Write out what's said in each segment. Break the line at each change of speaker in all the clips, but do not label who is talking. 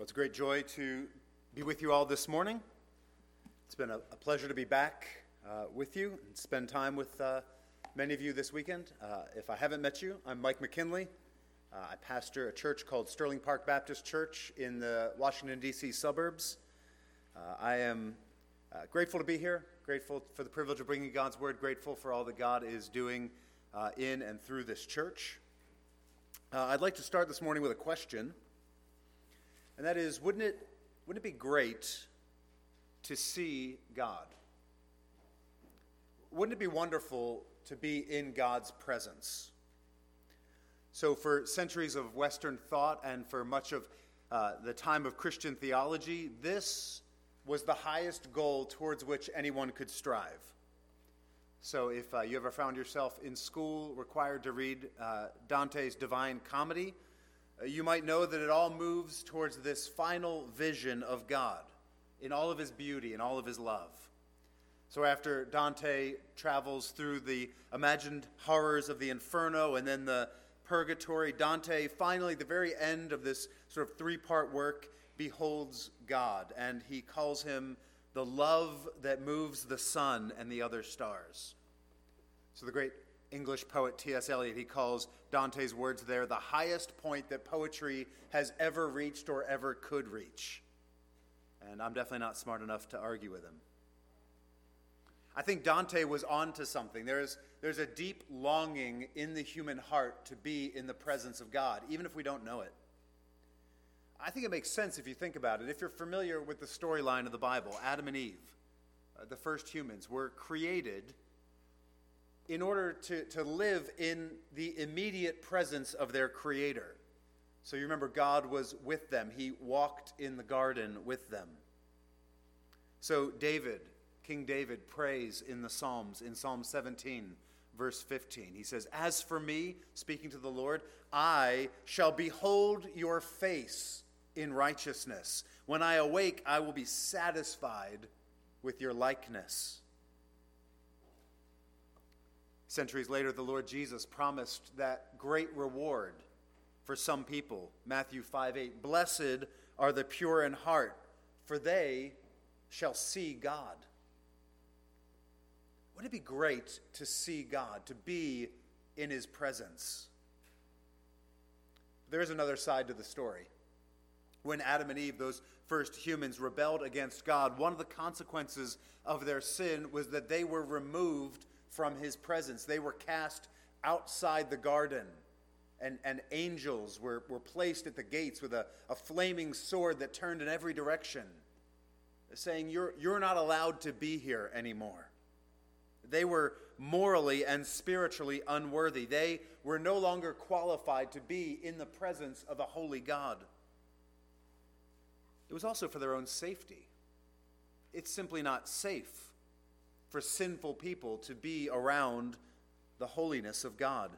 Well, it's a great joy to be with you all this morning. It's been a, a pleasure to be back uh, with you and spend time with uh, many of you this weekend. Uh, if I haven't met you, I'm Mike McKinley. Uh, I pastor a church called Sterling Park Baptist Church in the Washington, D.C. suburbs. Uh, I am uh, grateful to be here, grateful for the privilege of bringing God's word, grateful for all that God is doing in and through this church. I'd like to start this morning with a question and that is wouldn't it, wouldn't it be great to see God? Wouldn't it be wonderful to be in God's presence? So, for centuries of Western thought and for much of uh, the time of Christian theology, this was the highest goal towards which anyone could strive. So, if uh, you ever found yourself in school required to read uh, Dante's Divine Comedy, Uh, you might know that it all moves towards this final vision of God in all of his beauty and all of his love. So, after Dante travels through the imagined horrors of the inferno and then the purgatory, Dante finally, the very end of this sort of three part work, beholds God and he calls him the love that moves the sun and the other stars. So, the great English poet T.S. Eliot, he calls Dante's words there the highest point that poetry has ever reached or ever could reach. And I'm definitely not smart enough to argue with him. I think Dante was onto something. There's, there's a deep longing in the human heart to be in the presence of God, even if we don't know it. I think it makes sense if you think about it. If you're familiar with the storyline of the Bible, Adam and Eve, uh, the first humans, were created in order to, to live in the immediate presence of their Creator. So you remember, God was with them, He walked in the garden with them. So, David, King David, prays in the Psalms, in Psalm 17, verse 15. He says, As for me, speaking to the Lord, I shall behold your face in righteousness. When I awake, I will be satisfied with your likeness. Centuries later, the Lord Jesus promised that great reward for some people. Matthew 5 8. Blessed are the pure in heart, for they shall see God. Wouldn't it be great to see God, to be in his presence? There is another side to the story. When Adam and Eve, those first humans, rebelled against God, one of the consequences of their sin was that they were removed from his presence. They were cast outside the garden, and, and angels were, were placed at the gates with a, a flaming sword that turned in every direction, saying, you're, you're not allowed to be here anymore. They were morally and spiritually unworthy. They were no longer qualified to be in the presence of a holy God. It was also for their own safety. It's simply not safe for sinful people to be around the holiness of God.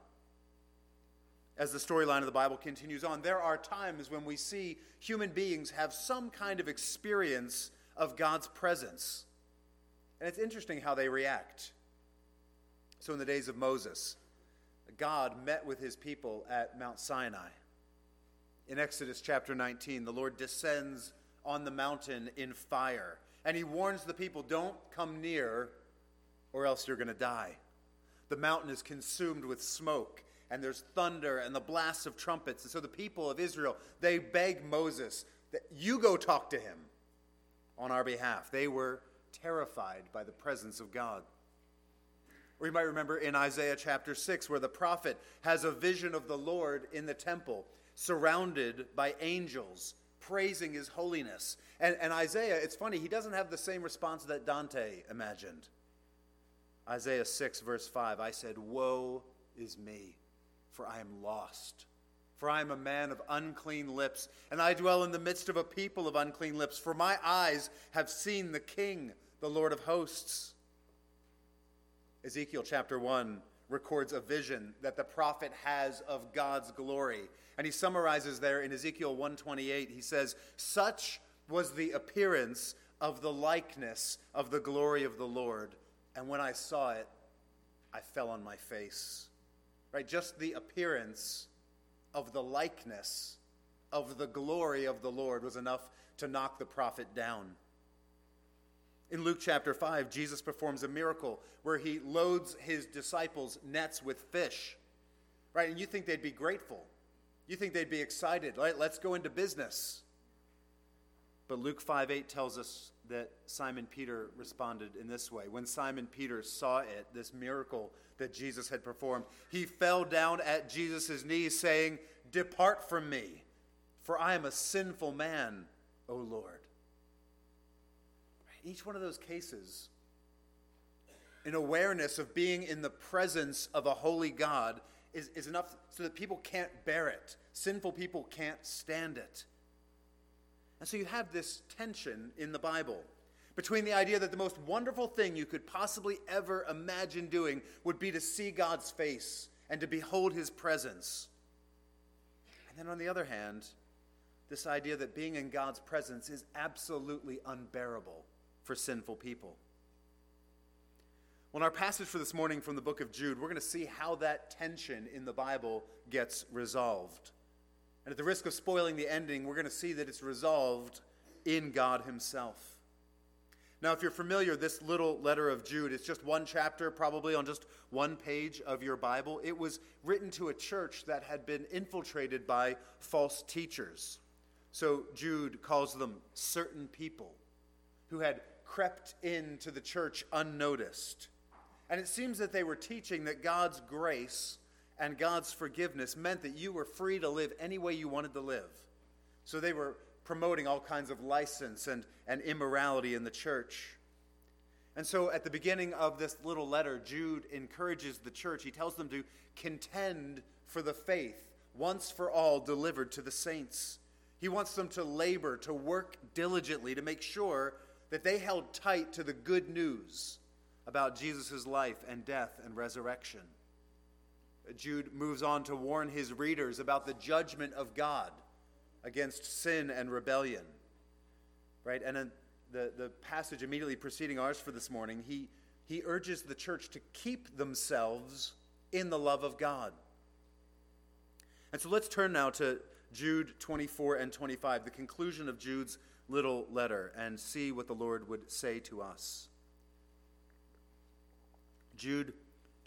As the storyline of the Bible continues on, there are times when we see human beings have some kind of experience of God's presence. And it's interesting how they react. So, in the days of Moses, God met with his people at Mount Sinai. In Exodus chapter 19, the Lord descends on the mountain in fire, and he warns the people don't come near or else you're going to die. The mountain is consumed with smoke, and there's thunder and the blasts of trumpets. And so the people of Israel, they beg Moses that you go talk to him on our behalf. They were terrified by the presence of God. Or you might remember in Isaiah chapter 6, where the prophet has a vision of the Lord in the temple, surrounded by angels, praising his holiness. And, and Isaiah, it's funny, he doesn't have the same response that Dante imagined. Isaiah 6, verse 5 I said, Woe is me, for I am lost. For I am a man of unclean lips, and I dwell in the midst of a people of unclean lips. For my eyes have seen the King, the Lord of hosts. Ezekiel chapter 1 records a vision that the prophet has of God's glory. And he summarizes there in Ezekiel 128, he says, Such was the appearance of the likeness of the glory of the Lord and when I saw it, I fell on my face. Right? Just the appearance of the likeness of the glory of the Lord was enough to knock the prophet down. In Luke chapter 5, Jesus performs a miracle where he loads his disciples' nets with fish. Right? And you think they'd be grateful. You think they'd be excited. Right? Let's go into business. But Luke 5 8 tells us that Simon Peter responded in this way. When Simon Peter saw it, this miracle that Jesus had performed, he fell down at Jesus' knees, saying, Depart from me, for I am a sinful man, O Lord. Each one of those cases, an awareness of being in the presence of a holy God is, is enough so that people can't bear it. Sinful people can't stand it. And so you have this tension in the Bible between the idea that the most wonderful thing you could possibly ever imagine doing would be to see God's face and to behold his presence. And then on the other hand, this idea that being in God's presence is absolutely unbearable for sinful people. Well, in our passage for this morning from the book of Jude, we're going to see how that tension in the Bible gets resolved. And at the risk of spoiling the ending, we're going to see that it's resolved in God Himself. Now, if you're familiar, this little letter of Jude, it's just one chapter, probably on just one page of your Bible. It was written to a church that had been infiltrated by false teachers. So Jude calls them certain people who had crept into the church unnoticed. And it seems that they were teaching that God's grace and God's forgiveness meant that you were free to live any way you wanted to live. So they were promoting all kinds of license and, and immorality in the church. And so at the beginning of this little letter, Jude encourages the church. He tells them to contend for the faith once for all delivered to the saints. He wants them to labor, to work diligently, to make sure that they held tight to the good news about Jesus' life and death and resurrection. Jude moves on to warn his readers about the judgment of God against sin and rebellion. Right? And in the, the passage immediately preceding ours for this morning, he, he urges the church to keep themselves in the love of God. And so let's turn now to Jude 24 and 25, the conclusion of Jude's little letter and see what the Lord would say to us. Jude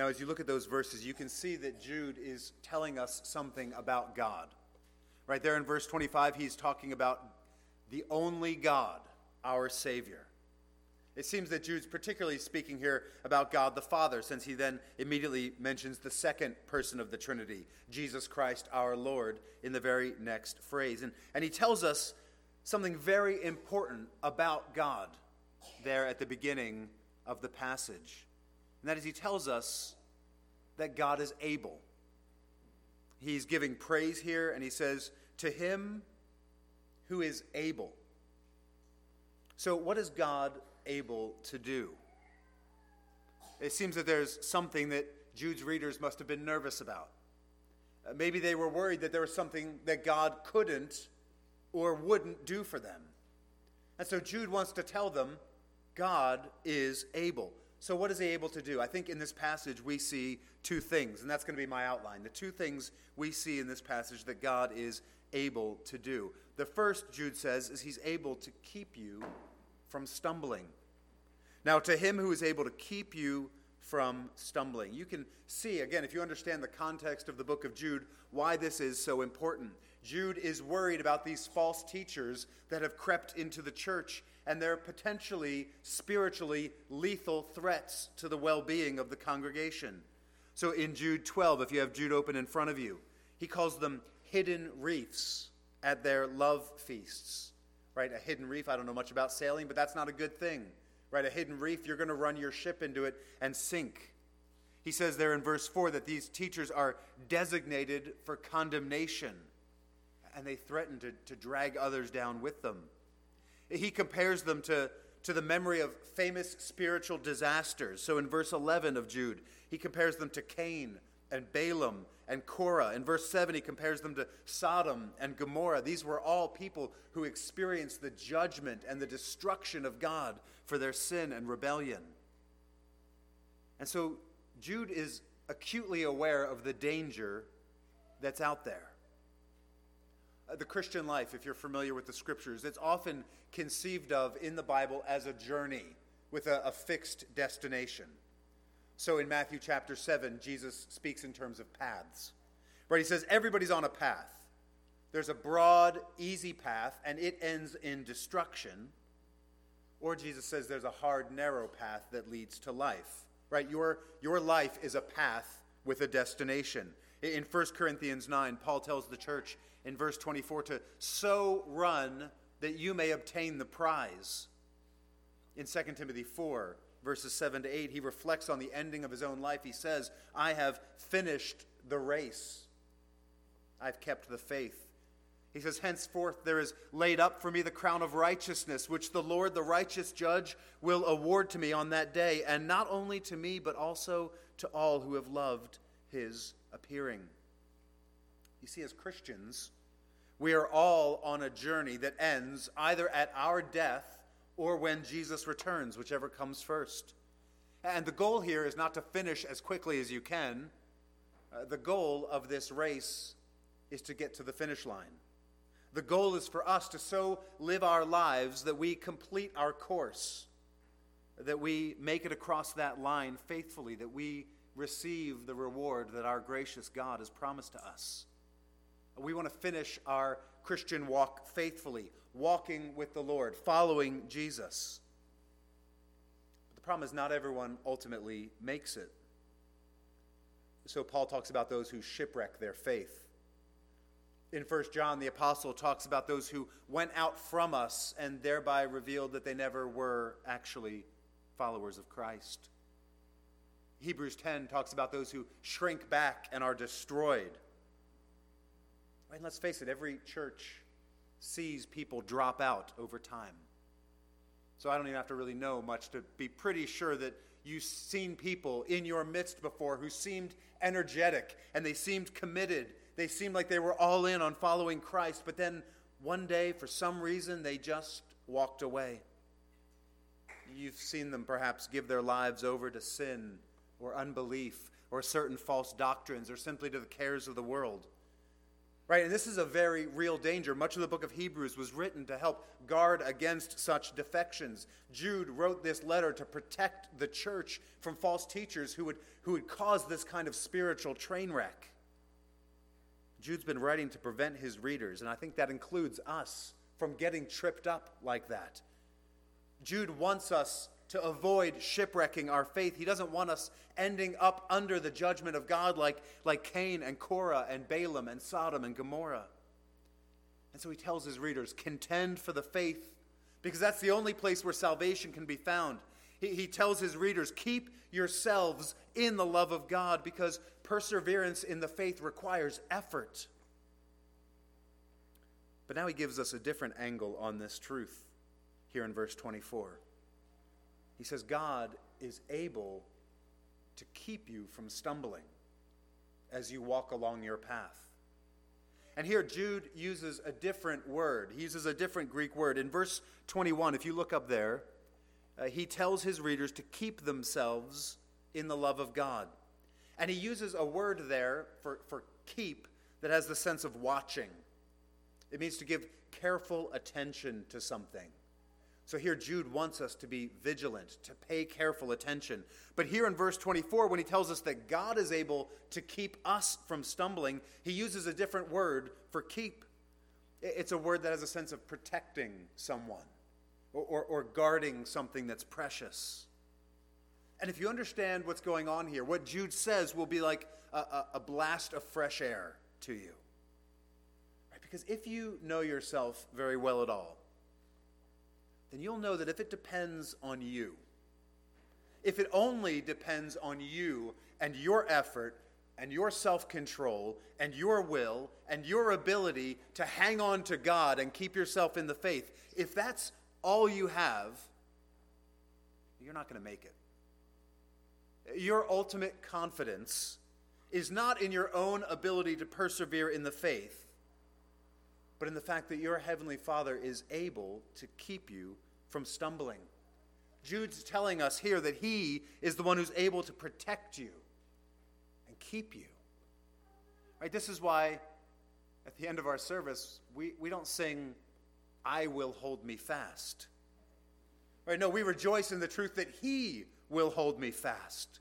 Now, as you look at those verses, you can see that Jude is telling us something about God. Right there in verse 25, he's talking about the only God, our Savior. It seems that Jude's particularly speaking here about God the Father, since he then immediately mentions the second person of the Trinity, Jesus Christ our Lord, in the very next phrase. And, and he tells us something very important about God there at the beginning of the passage. And that is, he tells us that God is able. He's giving praise here, and he says, To him who is able. So, what is God able to do. It seems that there's something that Jude's readers must have been nervous about. Uh, maybe they were worried that there was something that God couldn't or wouldn't do for them. And so Jude wants to tell them God is able. So, what is he able to do? I think in this passage we see two things, and that's going to be my outline. The two things we see in this passage that God is able to do. The first, Jude says, is he's able to keep you from stumbling. Now, to him who is able to keep you from stumbling. You can see, again, if you understand the context of the book of Jude, why this is so important. Jude is worried about these false teachers that have crept into the church and their potentially spiritually lethal threats to the well being of the congregation. So in Jude 12, if you have Jude open in front of you, he calls them hidden reefs at their love feasts right? A hidden reef, I don't know much about sailing, but that's not a good thing, right? A hidden reef, you're going to run your ship into it and sink. He says there in verse 4 that these teachers are designated for condemnation, and they threaten to, to drag others down with them. He compares them to, to the memory of famous spiritual disasters. So in verse 11 of Jude, he compares them to Cain and Balaam and Korah. In verse 7, he compares them to Sodom and Gomorrah. These were all people who experienced the judgment and the destruction of God for their sin and rebellion. And so Jude is acutely aware of the danger that's out there. The Christian life, if you're familiar with the scriptures, it's often conceived of in the Bible as a journey with a, a fixed destination. So in Matthew chapter 7, Jesus speaks in terms of paths. Right? He says, everybody's on a path. There's a broad, easy path, and it ends in destruction. Or Jesus says there's a hard, narrow path that leads to life. Right? Your, your life is a path with a destination. In 1 Corinthians 9, Paul tells the church in verse 24 to so run that you may obtain the prize. In 2 Timothy 4, verses 7 to 8, he reflects on the ending of his own life. He says, I have finished the race, I've kept the faith. He says, Henceforth there is laid up for me the crown of righteousness, which the Lord, the righteous judge, will award to me on that day, and not only to me, but also to all who have loved his appearing. You see, as Christians, we are all on a journey that ends either at our death or when Jesus returns, whichever comes first. And the goal here is not to finish as quickly as you can. Uh, the goal of this race is to get to the finish line. The goal is for us to so live our lives that we complete our course, that we make it across that line faithfully, that we receive the reward that our gracious God has promised to us. We want to finish our Christian walk faithfully, walking with the Lord, following Jesus. But the problem is, not everyone ultimately makes it. So Paul talks about those who shipwreck their faith. In 1 John, the apostle talks about those who went out from us and thereby revealed that they never were actually followers of Christ. Hebrews 10 talks about those who shrink back and are destroyed. And let's face it, every church sees people drop out over time. So I don't even have to really know much to be pretty sure that you've seen people in your midst before who seemed energetic and they seemed committed. They seemed like they were all in on following Christ, but then one day, for some reason, they just walked away. You've seen them perhaps give their lives over to sin or unbelief or certain false doctrines or simply to the cares of the world. Right? And this is a very real danger. Much of the book of Hebrews was written to help guard against such defections. Jude wrote this letter to protect the church from false teachers who would, who would cause this kind of spiritual train wreck. Jude's been writing to prevent his readers, and I think that includes us from getting tripped up like that. Jude wants us to avoid shipwrecking our faith. He doesn't want us ending up under the judgment of God like, like Cain and Korah and Balaam and Sodom and Gomorrah. And so he tells his readers contend for the faith because that's the only place where salvation can be found. He, he tells his readers keep yourselves in the love of God because perseverance in the faith requires effort. But now he gives us a different angle on this truth here in verse 24. He says, God is able to keep you from stumbling as you walk along your path. And here Jude uses a different word. He uses a different Greek word. In verse 21, if you look up there, uh, he tells his readers to keep themselves in the love of God. And he uses a word there for, for keep that has the sense of watching. It means to give careful attention to something. So here Jude wants us to be vigilant, to pay careful attention. But here in verse 24, when he tells us that God is able to keep us from stumbling, he uses a different word for keep. It's a word that has a sense of protecting someone or, or, or guarding something that's precious. And if you understand what's going on here, what Jude says will be like a, a, a blast of fresh air to you. Right? Because if you know yourself very well at all, then you'll know that if it depends on you, if it only depends on you and your effort and your self control and your will and your ability to hang on to God and keep yourself in the faith, if that's all you have, you're not going to make it. Your ultimate confidence is not in your own ability to persevere in the faith, but in the fact that your Heavenly Father is able to keep you from stumbling. Jude's telling us here that He is the one who's able to protect you and keep you. Right? This is why at the end of our service, we, we don't sing, I will hold me fast. Right? No, we rejoice in the truth that He will hold me fast.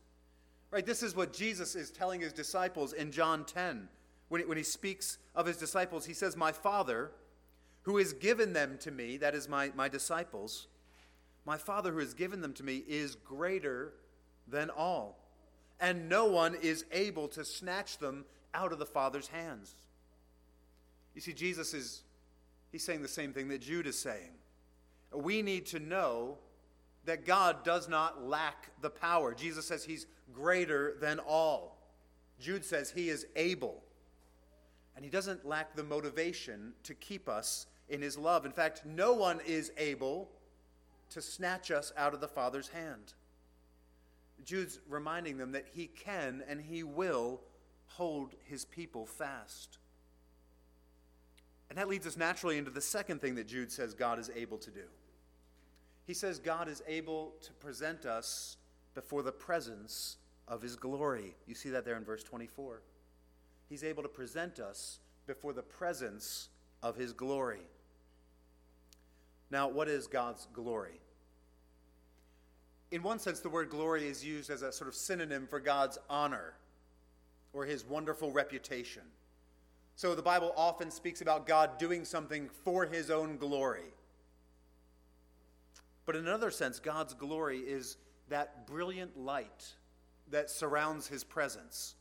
Right? This is what Jesus is telling his disciples in John 10. When he, when he speaks of his disciples, he says, My Father, who has given them to me, that is my, my disciples, my Father who has given them to me is greater than all, and no one is able to snatch them out of the Father's hands. You see, Jesus is he's saying the same thing that Jude is saying. We need to know that God does not lack the power. Jesus says he's greater than all. Jude says he is able. And he doesn't lack the motivation to keep us in his love. In fact, no one is able to snatch us out of the Father's hand. Jude's reminding them that he can and he will hold his people fast. And that leads us naturally into the second thing that Jude says God is able to do. He says God is able to present us before the presence of his glory. You see that there in verse 24. He's able to present us before the presence of his glory. Now, what is God's glory? In one sense, the word glory is used as a sort of synonym for God's honor or his wonderful reputation. So the Bible often speaks about God doing something for his own glory. But in another sense, God's glory is that brilliant light that surrounds his presence.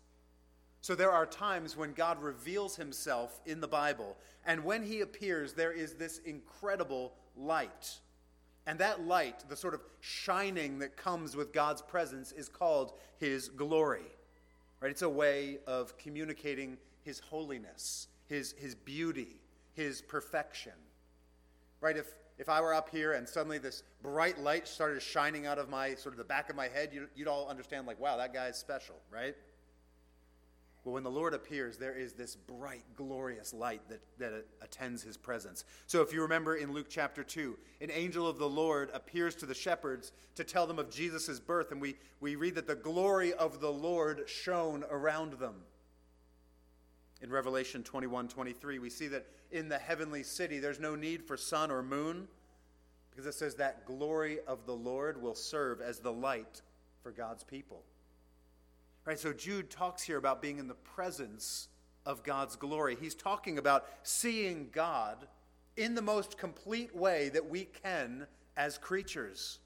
So there are times when God reveals himself in the Bible, and when he appears, there is this incredible light. And that light, the sort of shining that comes with God's presence, is called his glory. Right? It's a way of communicating his holiness, his, his beauty, his perfection. Right? If, if I were up here and suddenly this bright light started shining out of my sort of the back of my head, you'd, you'd all understand, like, wow, that guy's special, right? But when the Lord appears, there is this bright, glorious light that, that attends his presence. So if you remember in Luke chapter 2, an angel of the Lord appears to the shepherds to tell them of Jesus' birth, and we, we read that the glory of the Lord shone around them. In Revelation 21 23, we see that in the heavenly city there's no need for sun or moon because it says that glory of the Lord will serve as the light for God's people. Right? So Jude talks here about being in the presence of God's glory. He's talking about seeing God in the most complete way that we can as creatures.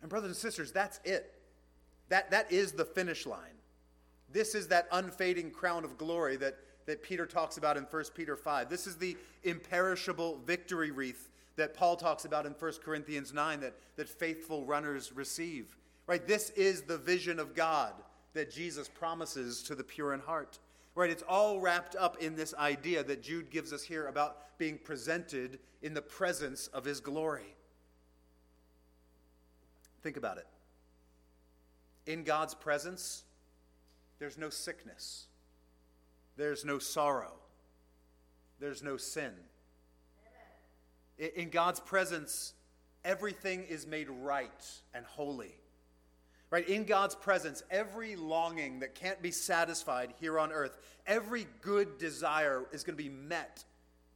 And, brothers and sisters, that's it. That, that is the finish line. This is that unfading crown of glory that, that Peter talks about in 1 Peter 5. This is the imperishable victory wreath that Paul talks about in 1 Corinthians 9 that, that faithful runners receive. Right? This is the vision of God that Jesus promises to the pure in heart. Right? It's all wrapped up in this idea that Jude gives us here about being presented in the presence of his glory. Think about it. In God's presence, there's no sickness, there's no sorrow, there's no sin. In God's presence, everything is made right and holy. Right? In God's presence, every longing that can't be satisfied here on earth, every good desire is going to be met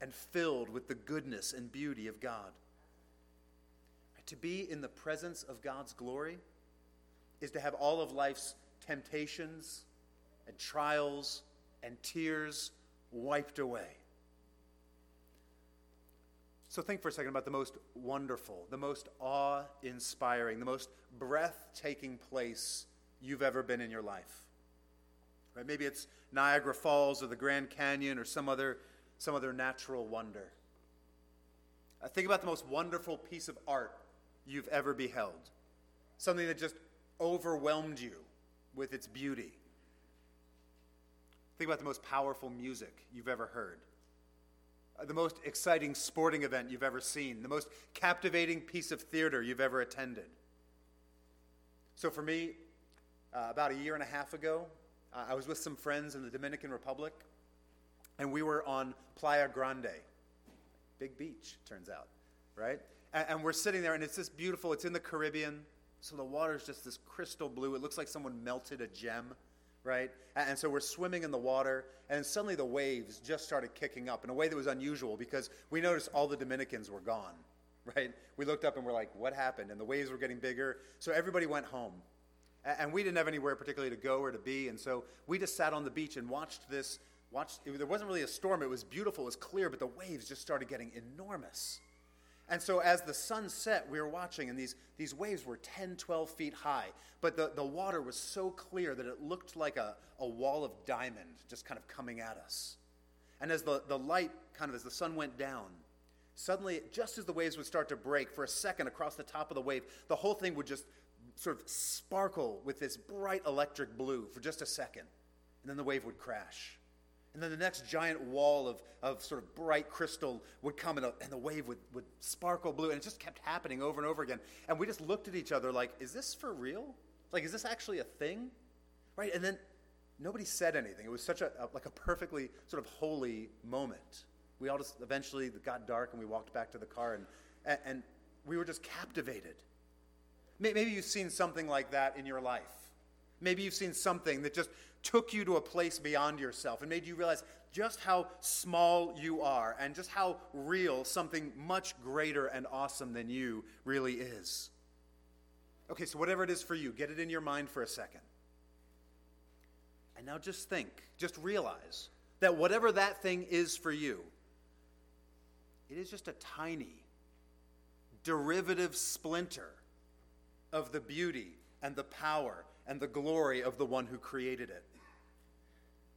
and filled with the goodness and beauty of God. Right? To be in the presence of God's glory is to have all of life's temptations and trials and tears wiped away. So think for a second about the most wonderful, the most awe inspiring, the most breathtaking place you've ever been in your life. Right? Maybe it's Niagara Falls or the Grand Canyon or some other, some other natural wonder. Uh, think about the most wonderful piece of art you've ever beheld. Something that just overwhelmed you with its beauty. Think about the most powerful music you've ever heard, the most exciting sporting event you've ever seen, the most captivating piece of theater you've ever attended. So, for me, uh, about a year and a half ago, uh, I was with some friends in the Dominican Republic, and we were on Playa Grande. Big beach, turns out, right? And, and we're sitting there, and it's just beautiful. It's in the Caribbean, so the water is just this crystal blue. It looks like someone melted a gem, right? And, so we're swimming in the water, and suddenly the waves just started kicking up in a way that was unusual because we noticed all the Dominicans were gone, right? We looked up and we're like, what happened? And the waves were getting bigger, so everybody went home. And we didn't have anywhere particularly to go or to be, and so we just sat on the beach and watched this. Watched, it, there wasn't really a storm. It was beautiful. It was clear, but the waves just started getting enormous. And so as the sun set, we were watching, and these, these waves were 10, 12 feet high. But the, the water was so clear that it looked like a, a wall of diamond just kind of coming at us. And as the, the light, kind of as the sun went down, suddenly, just as the waves would start to break, for a second across the top of the wave, the whole thing would just sort of sparkle with this bright electric blue for just a second. And then the wave would crash. And then the next giant wall of, of sort of bright crystal would come and, a, and the wave would, would sparkle blue. And it just kept happening over and over again. And we just looked at each other like, is this for real? Like, is this actually a thing? Right? And then nobody said anything. It was such a, a like a perfectly sort of holy moment. We all just eventually got dark and we walked back to the car and, and, and we were just captivated. Maybe you've seen something like that in your life. Maybe you've seen something that just took you to a place beyond yourself and made you realize just how small you are and just how real something much greater and awesome than you really is. Okay, so whatever it is for you, get it in your mind for a second. And now just think, just realize that whatever that thing is for you, it is just a tiny, derivative splinter of the beauty and the power and the glory of the one who created it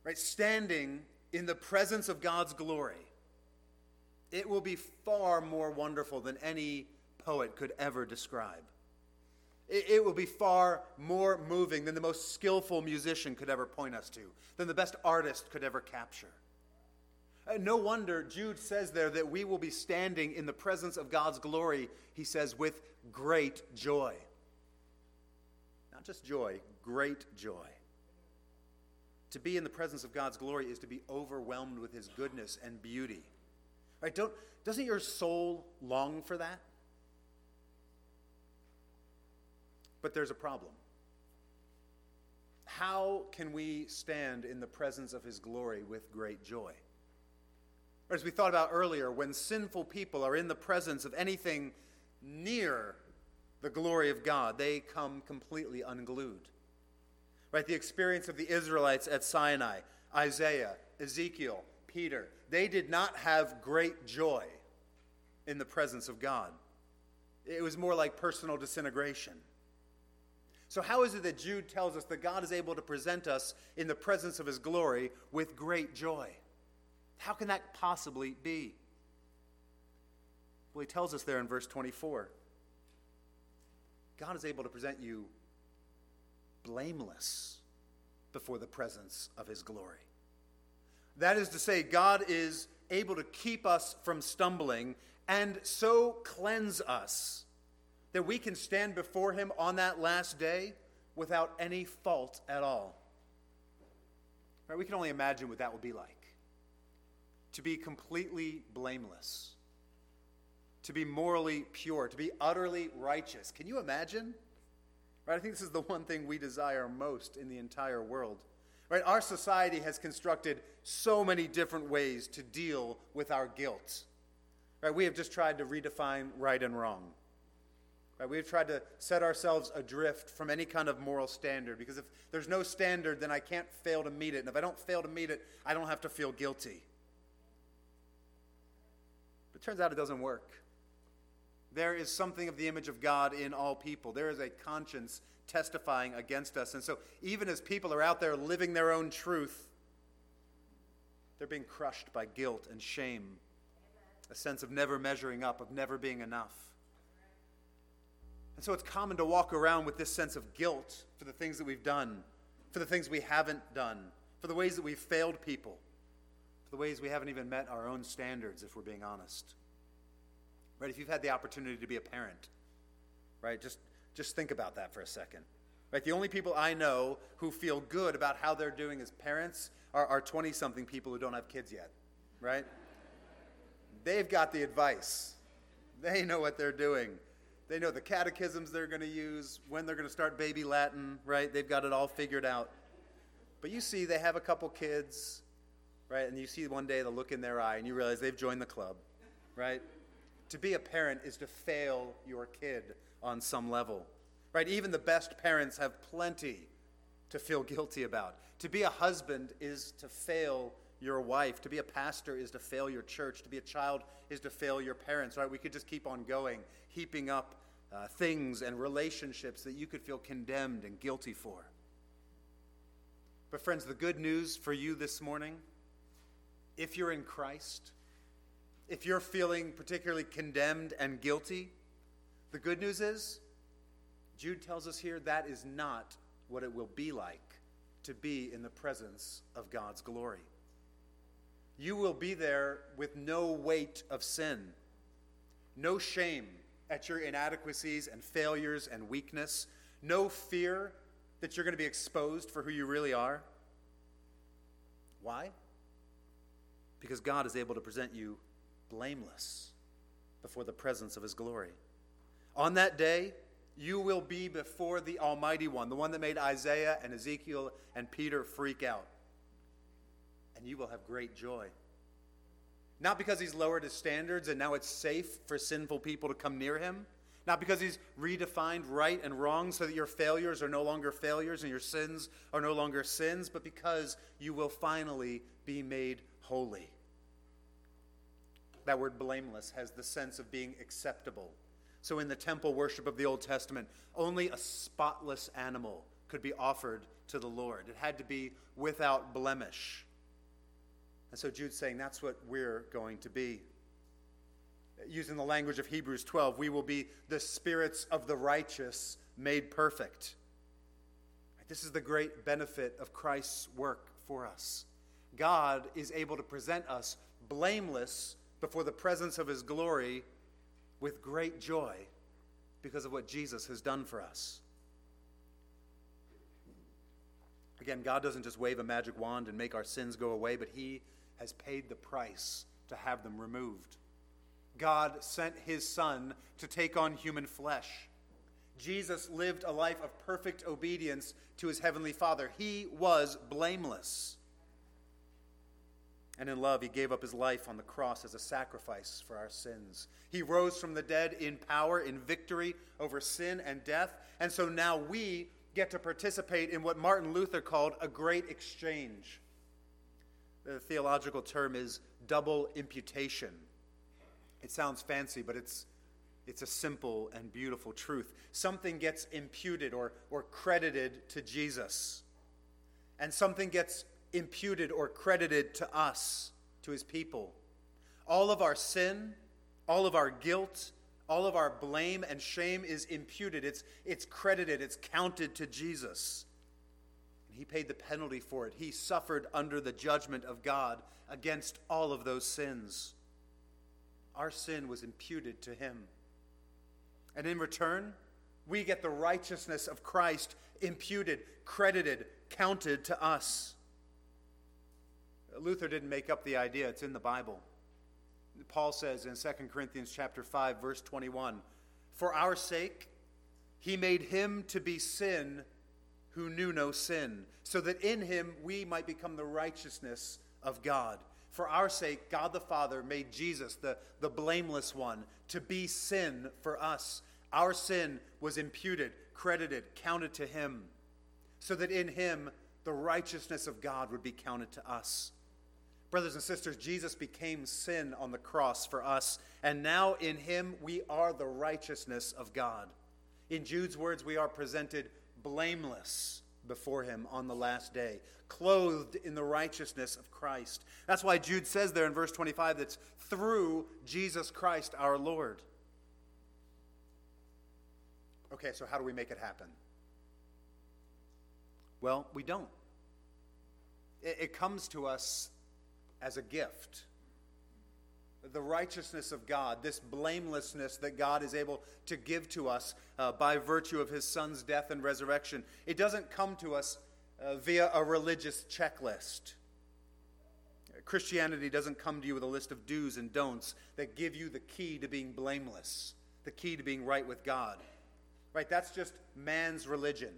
right, standing in the presence of God's glory, it will be far more wonderful than any poet could ever describe. It, will be far more moving than the most skillful musician could ever point us to, than the best artist could ever capture. Uh, no wonder Jude says there that we will be standing in the presence of God's glory, he says, with great joy. Not just joy, great joy. To be in the presence of God's glory is to be overwhelmed with his goodness and beauty. Right? Don't, doesn't your soul long for that? But there's a problem. How can we stand in the presence of his glory with great joy? Or as we thought about earlier, when sinful people are in the presence of anything near the glory of God, they come completely unglued. Right? The experience of the Israelites at Sinai, Isaiah, Ezekiel, Peter, they did not have great joy in the presence of God. It was more like personal disintegration. So, how is it that Jude tells us that God is able to present us in the presence of his glory with great joy? How can that possibly be? Well, he tells us there in verse 24 God is able to present you blameless before the presence of his glory. That is to say, God is able to keep us from stumbling and so cleanse us that we can stand before him on that last day without any fault at all. Right? We can only imagine what that would be like to be completely blameless, to be morally pure, to be utterly righteous. Can you imagine? Right? I think this is the one thing we desire most in the entire world. Right? Our society has constructed so many different ways to deal with our guilt. Right? We have just tried to redefine right and wrong. Right? We have tried to set ourselves adrift from any kind of moral standard because if there's no standard, then I can't fail to meet it. And if I don't fail to meet it, I don't have to feel guilty. But it turns out it doesn't work. There is something of the image of God in all people. There is a conscience testifying against us. And so, even as people are out there living their own truth, they're being crushed by guilt and shame, a sense of never measuring up, of never being enough. And so, it's common to walk around with this sense of guilt for the things that we've done, for the things we haven't done, for the ways that we've failed people, for the ways we haven't even met our own standards, if we're being honest. Right? If you've had the opportunity to be a parent, right? Just, just think about that for a second. Right? The only people I know who feel good about how they're doing as parents are 20 something people who don't have kids yet, right? They've got the advice, they know what they're doing. They know the catechisms they're going to use, when they're going to start baby Latin, right? They've got it all figured out. But you see, they have a couple kids, right? And you see one day the look in their eye and you realize they've joined the club, right? To be a parent is to fail your kid on some level, right? Even the best parents have plenty to feel guilty about. To be a husband is to fail your wife. To be a pastor is to fail your church. To be a child is to fail your parents, right? We could just keep on going, heaping up uh, things and relationships that you could feel condemned and guilty for. But, friends, the good news for you this morning if you're in Christ, if you're feeling particularly condemned and guilty, the good news is, Jude tells us here, that is not what it will be like to be in the presence of God's glory. You will be there with no weight of sin, no shame at your inadequacies and failures and weakness, no fear that you're going to be exposed for who you really are. Why? Because God is able to present you blameless before the presence of His glory. On that day, you will be before the Almighty One, the one that made Isaiah and Ezekiel and Peter freak out. And you will have great joy. Not because He's lowered His standards and now it's safe for sinful people to come near Him not because he's redefined right and wrong so that your failures are no longer failures and your sins are no longer sins, but because you will finally be made holy. That word blameless has the sense of being acceptable. So in the temple worship of the Old Testament, only a spotless animal could be offered to the Lord. It had to be without blemish. And so Jude's saying that's what we're going to be using the language of Hebrews 12, we will be the spirits of the righteous made perfect. This is the great benefit of Christ's work for us. God is able to present us blameless before the presence of his glory with great joy because of what Jesus has done for us. Again, God doesn't just wave a magic wand and make our sins go away, but he has paid the price to have them removed. God sent his Son to take on human flesh. Jesus lived a life of perfect obedience to his heavenly Father. He was blameless. And in love, he gave up his life on the cross as a sacrifice for our sins. He rose from the dead in power, in victory over sin and death. And so now we get to participate in what Martin Luther called a great exchange. The theological term is double imputation. It sounds fancy, but it's, it's a simple and beautiful truth. Something gets imputed or, or credited to Jesus, and something gets imputed or credited to us, to his people. All of our sin, all of our guilt, all of our blame and shame is imputed. It's, it's credited, it's counted to Jesus. And he paid the penalty for it. He suffered under the judgment of God against all of those sins our sin was imputed to him. And in return, we get the righteousness of Christ imputed, credited, counted to us. Luther didn't make up the idea, it's in the Bible. Paul says in 2 Corinthians chapter 5 verse 21, "For our sake he made him to be sin who knew no sin, so that in him we might become the righteousness of God." For our sake, God the Father made Jesus, the, the blameless one, to be sin for us. Our sin was imputed, credited, counted to him, so that in him the righteousness of God would be counted to us. Brothers and sisters, Jesus became sin on the cross for us, and now in him we are the righteousness of God. In Jude's words, we are presented blameless before him on the last day, clothed in the righteousness of Christ. That's why Jude says there in verse 25 that's through Jesus Christ our Lord. Okay, so how do we make it happen? Well, we don't. it, it comes to us as a gift. The righteousness of God, this blamelessness that God is able to give to us uh, by virtue of his son's death and resurrection, it doesn't come to us uh, via a religious checklist. Christianity doesn't come to you with a list of do's and don'ts that give you the key to being blameless, the key to being right with God. Right? That's just man's religion.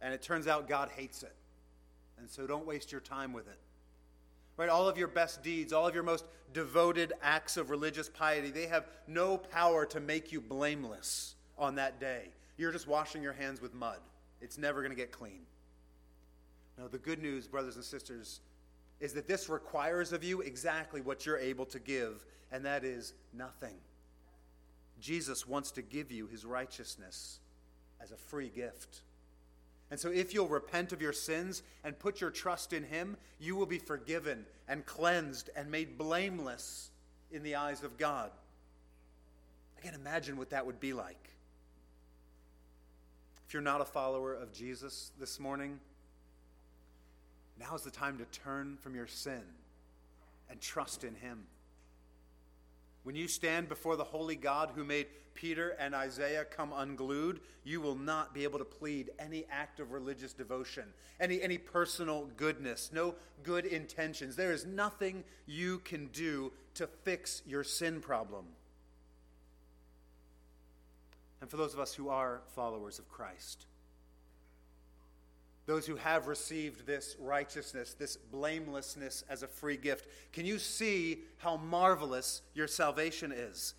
And it turns out God hates it. And so don't waste your time with it. Right? All of your best deeds, all of your most devoted acts of religious piety, they have no power to make you blameless on that day. You're just washing your hands with mud. It's never going to get clean. Now, the good news, brothers and sisters, is that this requires of you exactly what you're able to give, and that is nothing. Jesus wants to give you his righteousness as a free gift. And so, if you'll repent of your sins and put your trust in him, you will be forgiven and cleansed and made blameless in the eyes of God. I can't imagine what that would be like. If you're not a follower of Jesus this morning, now is the time to turn from your sin and trust in Him. When you stand before the holy God who made Peter and Isaiah come unglued, you will not be able to plead any act of religious devotion, any, any personal goodness, no good intentions. There is nothing you can do to fix your sin problem. And for those of us who are followers of Christ, those who have received this righteousness, this blamelessness as a free gift. Can you see how marvelous your salvation is?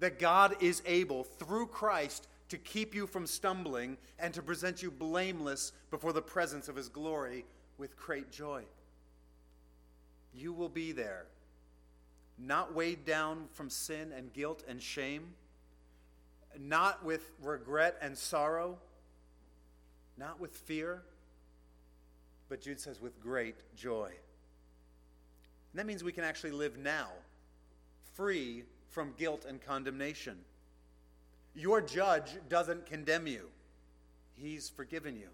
That God is able, through Christ, to keep you from stumbling and to present you blameless before the presence of his glory with great joy. You will be there, not weighed down from sin and guilt and shame, not with regret and sorrow, not with fear but Jude says, with great joy. And that means we can actually live now, free from guilt and condemnation. Your judge doesn't condemn you, he's forgiven you.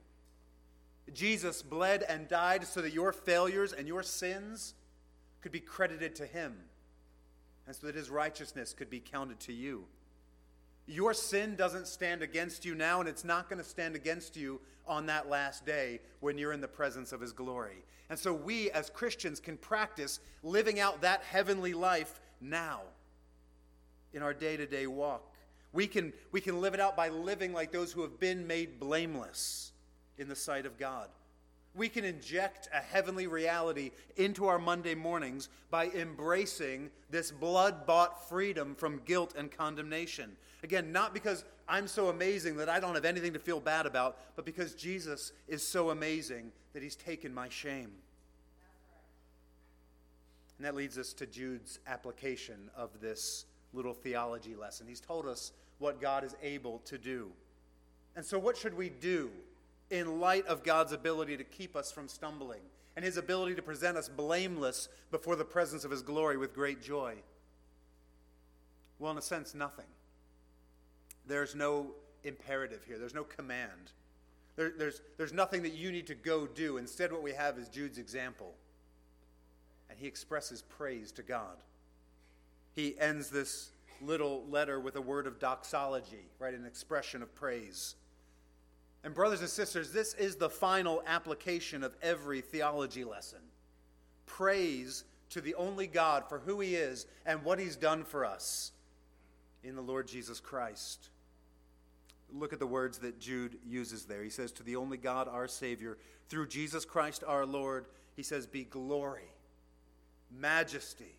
Jesus bled and died so that your failures and your sins could be credited to him, and so that his righteousness could be counted to you. Your sin doesn't stand against you now, and it's not going to stand against you on that last day when you're in the presence of His glory. And so we as Christians can practice living out that heavenly life now in our day to day walk. We can, we can live it out by living like those who have been made blameless in the sight of God. We can inject a heavenly reality into our Monday mornings by embracing this blood bought freedom from guilt and condemnation. Again, not because I'm so amazing that I don't have anything to feel bad about, but because Jesus is so amazing that he's taken my shame. And that leads us to Jude's application of this little theology lesson. He's told us what God is able to do. And so, what should we do in light of God's ability to keep us from stumbling and his ability to present us blameless before the presence of his glory with great joy? Well, in a sense, nothing. There's no imperative here, there's no command. There, there's, there's nothing that you need to go do. Instead, what we have is Jude's example. And he expresses praise to God. He ends this little letter with a word of doxology, right? An expression of praise. And, brothers and sisters, this is the final application of every theology lesson. Praise to the only God for who He is and what He's done for us in the Lord Jesus Christ. Look at the words that Jude uses there. He says, To the only God, our Savior, through Jesus Christ our Lord, He says, Be glory, majesty,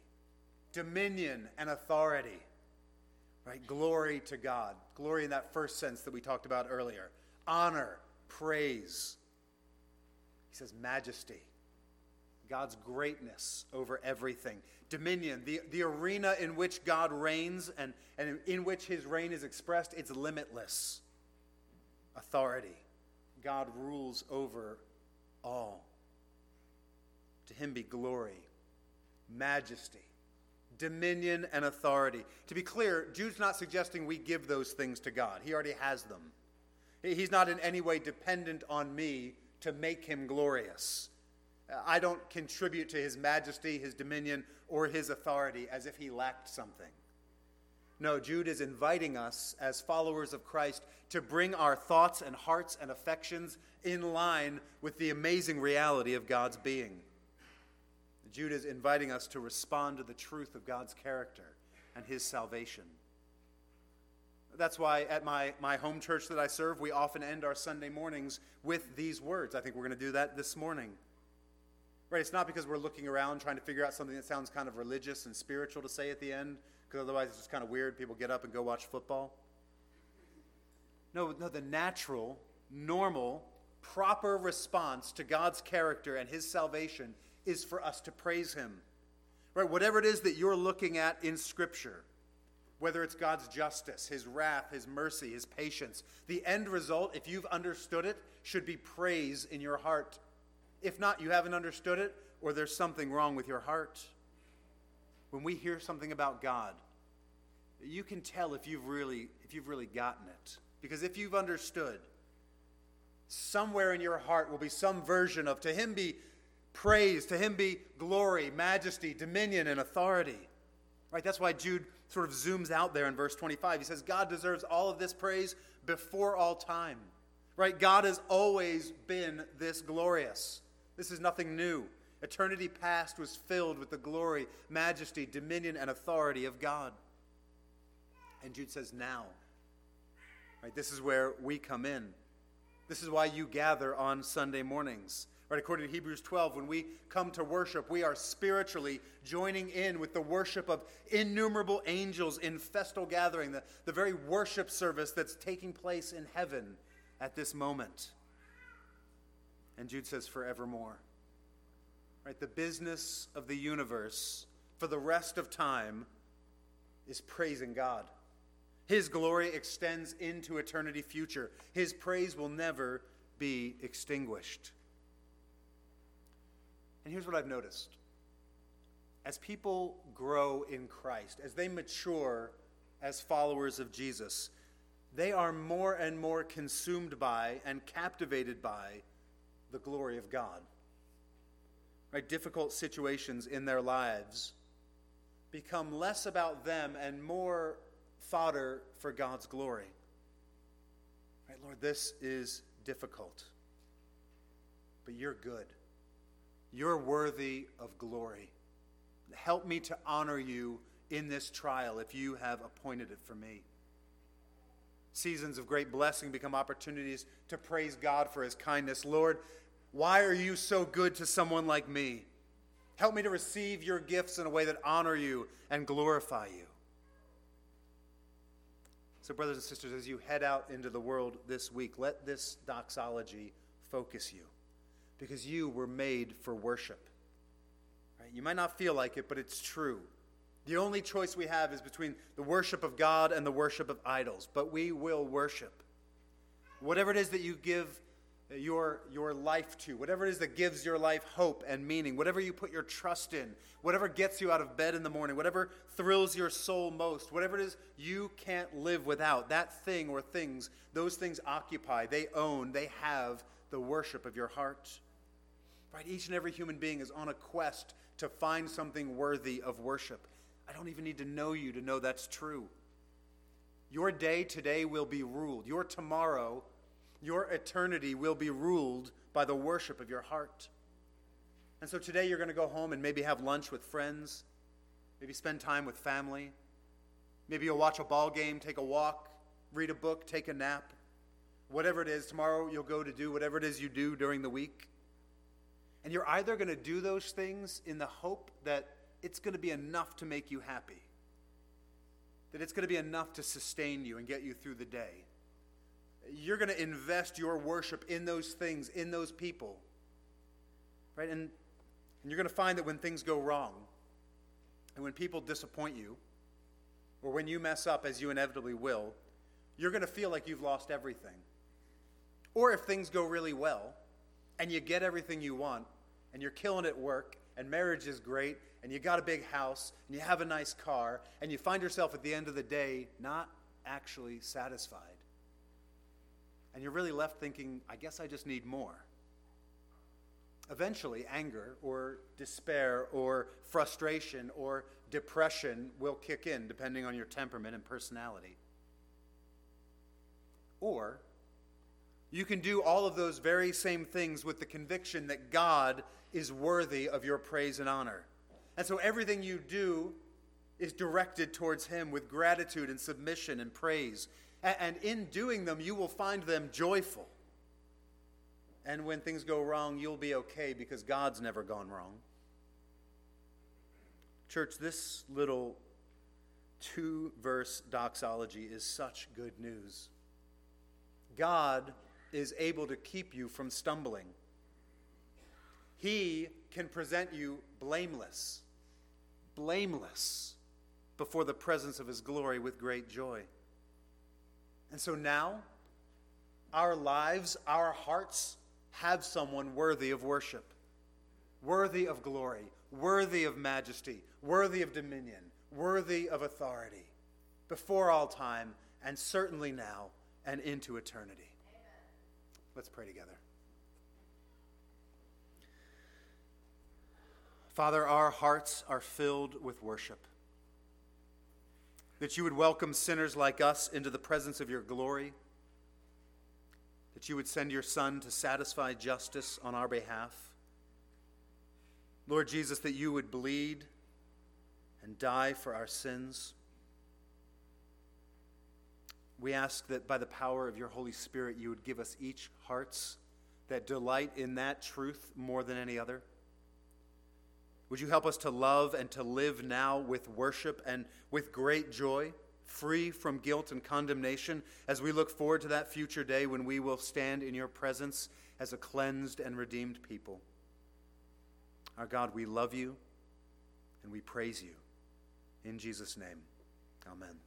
dominion, and authority. Right? Glory to God. Glory in that first sense that we talked about earlier honor, praise. He says majesty, God's greatness over everything, dominion, the, the arena in which God reigns and, and in which his reign is expressed, it's limitless. Authority, God rules over all. To him be glory, majesty, dominion, and authority. To be clear, Jude's not suggesting we give those things to God, he already has them. He's not in any way dependent on me to make him glorious. Uh, I don't contribute to his majesty, his dominion, or his authority as if he lacked something. No, Jude is inviting us as followers of Christ to bring our thoughts and hearts and affections in line with the amazing reality of God's being. Jude is inviting us to respond to the truth of God's character and his salvation. That's why at my, my home church that I serve, we often end our Sunday mornings with these words. I think we're going to do that this morning. Right? It's not because we're looking around trying to figure out something that sounds kind of religious and spiritual to say at the end, because otherwise it's just kind of weird. People get up and go watch football. No, no, the natural, normal, proper response to God's character and his salvation is for us to praise him. Right? Whatever it is that you're looking at in Scripture, whether it's God's justice, his wrath, his mercy, his patience, the end result, if you've understood it, should be praise in your heart if not, you haven't understood it, or there's something wrong with your heart. When we hear something about God, you can tell if you've really, if you've really gotten it. Because if you've understood, somewhere in your heart will be some version of to him be praise, to him be glory, majesty, dominion, and authority. Right? That's why Jude sort of zooms out there in verse 25. He says, God deserves all of this praise before all time. Right? God has always been this glorious. This is nothing new. Eternity past was filled with the glory, majesty, dominion, and authority of God. And Jude says, now. Right, this is where we come in. This is why you gather on Sunday mornings. Right, according to Hebrews 12, when we come to worship, we are spiritually joining in with the worship of innumerable angels in festal gathering, the, the very worship service that's taking place in heaven at this moment. And Jude says, forevermore. Right? The business of the universe for the rest of time is praising God. His glory extends into eternity future. His praise will never be extinguished. And here's what I've noticed as people grow in Christ, as they mature as followers of Jesus, they are more and more consumed by and captivated by the glory of God. Right? Difficult situations in their lives become less about them and more fodder for God's glory. Right, Lord, this is difficult, but you're good. You're worthy of glory. Help me to honor you in this trial if you have appointed it for me. Seasons of great blessing become opportunities to praise God for his kindness. Lord, why are you so good to someone like me? Help me to receive your gifts in a way that honor you and glorify you. So, brothers and sisters, as you head out into the world this week, let this doxology focus you because you were made for worship. Right? You might not feel like it, but it's true. The only choice we have is between the worship of God and the worship of idols, but we will worship. Whatever it is that you give your, your life to, whatever it is that gives your life hope and meaning, whatever you put your trust in, whatever gets you out of bed in the morning, whatever thrills your soul most, whatever it is you can't live without, that thing or things, those things occupy, they own, they have the worship of your heart. Right? Each and every human being is on a quest to find something worthy of worship. I don't even need to know you to know that's true. Your day today will be ruled. Your tomorrow, your eternity will be ruled by the worship of your heart. And so today you're going to go home and maybe have lunch with friends, maybe spend time with family. Maybe you'll watch a ball game, take a walk, read a book, take a nap. Whatever it is, tomorrow you'll go to do whatever it is you do during the week. And you're either going to do those things in the hope that it's going to be enough to make you happy. That it's going to be enough to sustain you and get you through the day. You're going to invest your worship in those things, in those people. Right? And, and you're going to find that when things go wrong, and when people disappoint you, or when you mess up, as you inevitably will, you're going to feel like you've lost everything. Or if things go really well, and you get everything you want, and you're killing it at work, and marriage is great, and you got a big house, and you have a nice car, and you find yourself at the end of the day not actually satisfied. And you're really left thinking, I guess I just need more. eventually anger or despair or frustration or depression will kick in, depending on your temperament and personality. Or you can do all of those very same things with the conviction that God is worthy of your praise and honor. And so everything you do is directed towards Him with gratitude and submission and praise. And in doing them, you will find them joyful. And when things go wrong, you'll be okay because God's never gone wrong. Church, this little two verse doxology is such good news. God is able to keep you from stumbling. He can present you blameless, blameless before the presence of His glory with great joy. And so now, our lives, our hearts have someone worthy of worship, worthy of glory, worthy of majesty, worthy of dominion, worthy of authority, before all time, and certainly now and into eternity. Let's pray together. Father, our hearts are filled with worship. That you would welcome sinners like us into the presence of your glory. That you would send your Son to satisfy justice on our behalf. Lord Jesus, that you would bleed and die for our sins. We ask that by the power of your Holy Spirit, you would give us each hearts that delight in that truth more than any other. Would you help us to love and to live now with worship and with great joy, free from guilt and condemnation, as we look forward to that future day when we will stand in your presence as a cleansed and redeemed people? Our God, we love you and we praise you. In Jesus' name, amen.